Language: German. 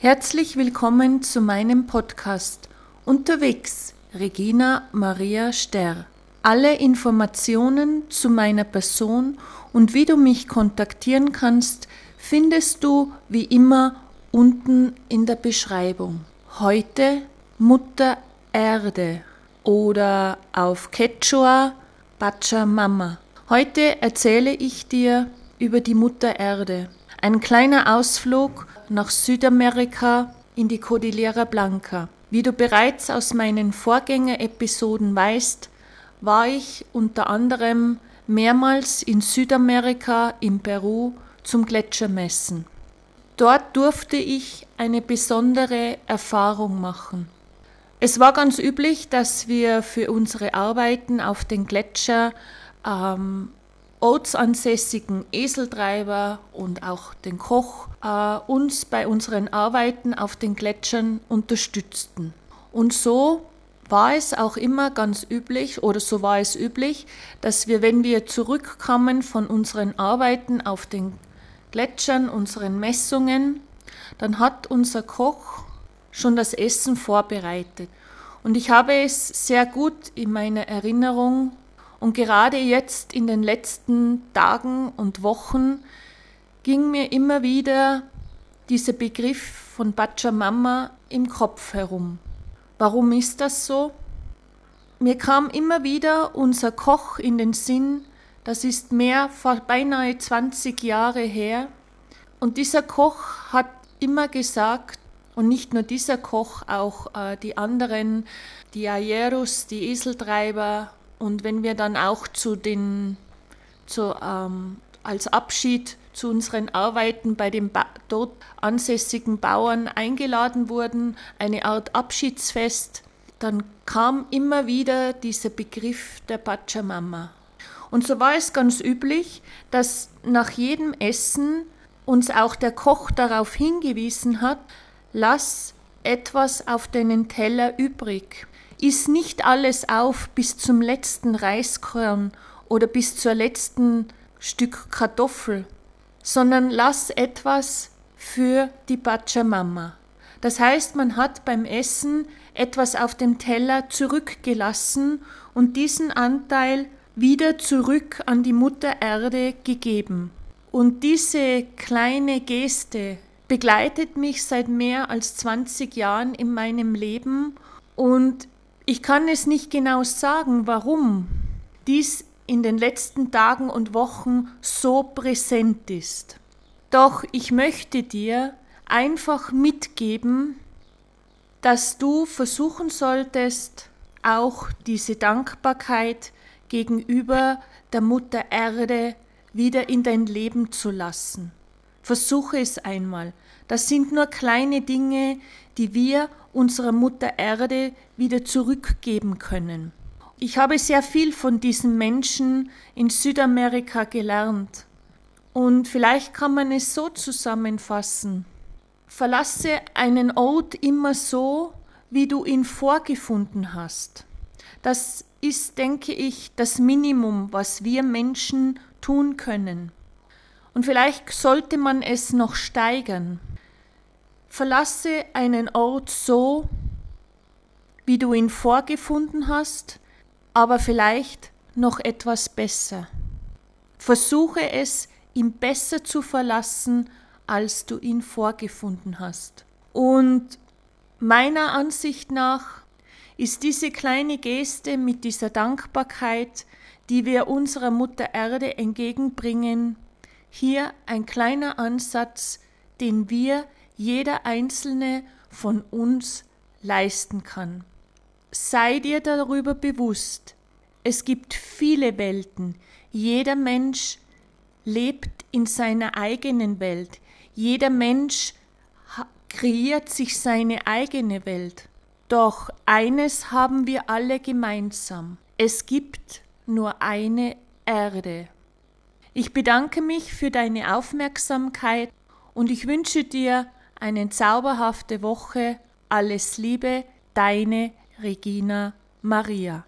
Herzlich willkommen zu meinem Podcast Unterwegs Regina Maria Sterr. Alle Informationen zu meiner Person und wie du mich kontaktieren kannst, findest du wie immer unten in der Beschreibung. Heute Mutter Erde oder auf Quechua Pachamama. Heute erzähle ich dir über die Mutter Erde. Ein kleiner Ausflug nach Südamerika in die Cordillera Blanca. Wie du bereits aus meinen Vorgängerepisoden weißt, war ich unter anderem mehrmals in Südamerika, in Peru, zum Gletschermessen. Dort durfte ich eine besondere Erfahrung machen. Es war ganz üblich, dass wir für unsere Arbeiten auf den Gletscher ähm, ortsansässigen Eseltreiber und auch den Koch äh, uns bei unseren Arbeiten auf den Gletschern unterstützten. Und so war es auch immer ganz üblich oder so war es üblich, dass wir, wenn wir zurückkamen von unseren Arbeiten auf den Gletschern, unseren Messungen, dann hat unser Koch schon das Essen vorbereitet. Und ich habe es sehr gut in meiner Erinnerung, und gerade jetzt in den letzten Tagen und Wochen ging mir immer wieder dieser Begriff von Pachamama im Kopf herum. Warum ist das so? Mir kam immer wieder unser Koch in den Sinn, das ist mehr vor beinahe 20 Jahre her. Und dieser Koch hat immer gesagt, und nicht nur dieser Koch, auch äh, die anderen, die Ayeros, die Eseltreiber und wenn wir dann auch zu den, zu, ähm, als Abschied zu unseren Arbeiten bei den ba dort ansässigen Bauern eingeladen wurden, eine Art Abschiedsfest, dann kam immer wieder dieser Begriff der Pachamama. Und so war es ganz üblich, dass nach jedem Essen uns auch der Koch darauf hingewiesen hat, lass etwas auf deinen Teller übrig. Iss nicht alles auf bis zum letzten Reiskorn oder bis zur letzten Stück Kartoffel, sondern lass etwas für die Pachamama. Das heißt, man hat beim Essen etwas auf dem Teller zurückgelassen und diesen Anteil wieder zurück an die Mutter Erde gegeben. Und diese kleine Geste begleitet mich seit mehr als 20 Jahren in meinem Leben und ich kann es nicht genau sagen, warum dies in den letzten Tagen und Wochen so präsent ist. Doch ich möchte dir einfach mitgeben, dass du versuchen solltest, auch diese Dankbarkeit gegenüber der Mutter Erde wieder in dein Leben zu lassen. Versuche es einmal. Das sind nur kleine Dinge, die wir unserer Mutter Erde wieder zurückgeben können. Ich habe sehr viel von diesen Menschen in Südamerika gelernt. Und vielleicht kann man es so zusammenfassen. Verlasse einen Ort immer so, wie du ihn vorgefunden hast. Das ist, denke ich, das Minimum, was wir Menschen tun können. Und vielleicht sollte man es noch steigern. Verlasse einen Ort so, wie du ihn vorgefunden hast, aber vielleicht noch etwas besser. Versuche es, ihn besser zu verlassen, als du ihn vorgefunden hast. Und meiner Ansicht nach ist diese kleine Geste mit dieser Dankbarkeit, die wir unserer Mutter Erde entgegenbringen, hier ein kleiner Ansatz, den wir, jeder einzelne von uns, leisten kann. Sei dir darüber bewusst, es gibt viele Welten, jeder Mensch lebt in seiner eigenen Welt, jeder Mensch kreiert sich seine eigene Welt. Doch eines haben wir alle gemeinsam, es gibt nur eine Erde. Ich bedanke mich für deine Aufmerksamkeit und ich wünsche dir eine zauberhafte Woche. Alles Liebe, deine Regina Maria.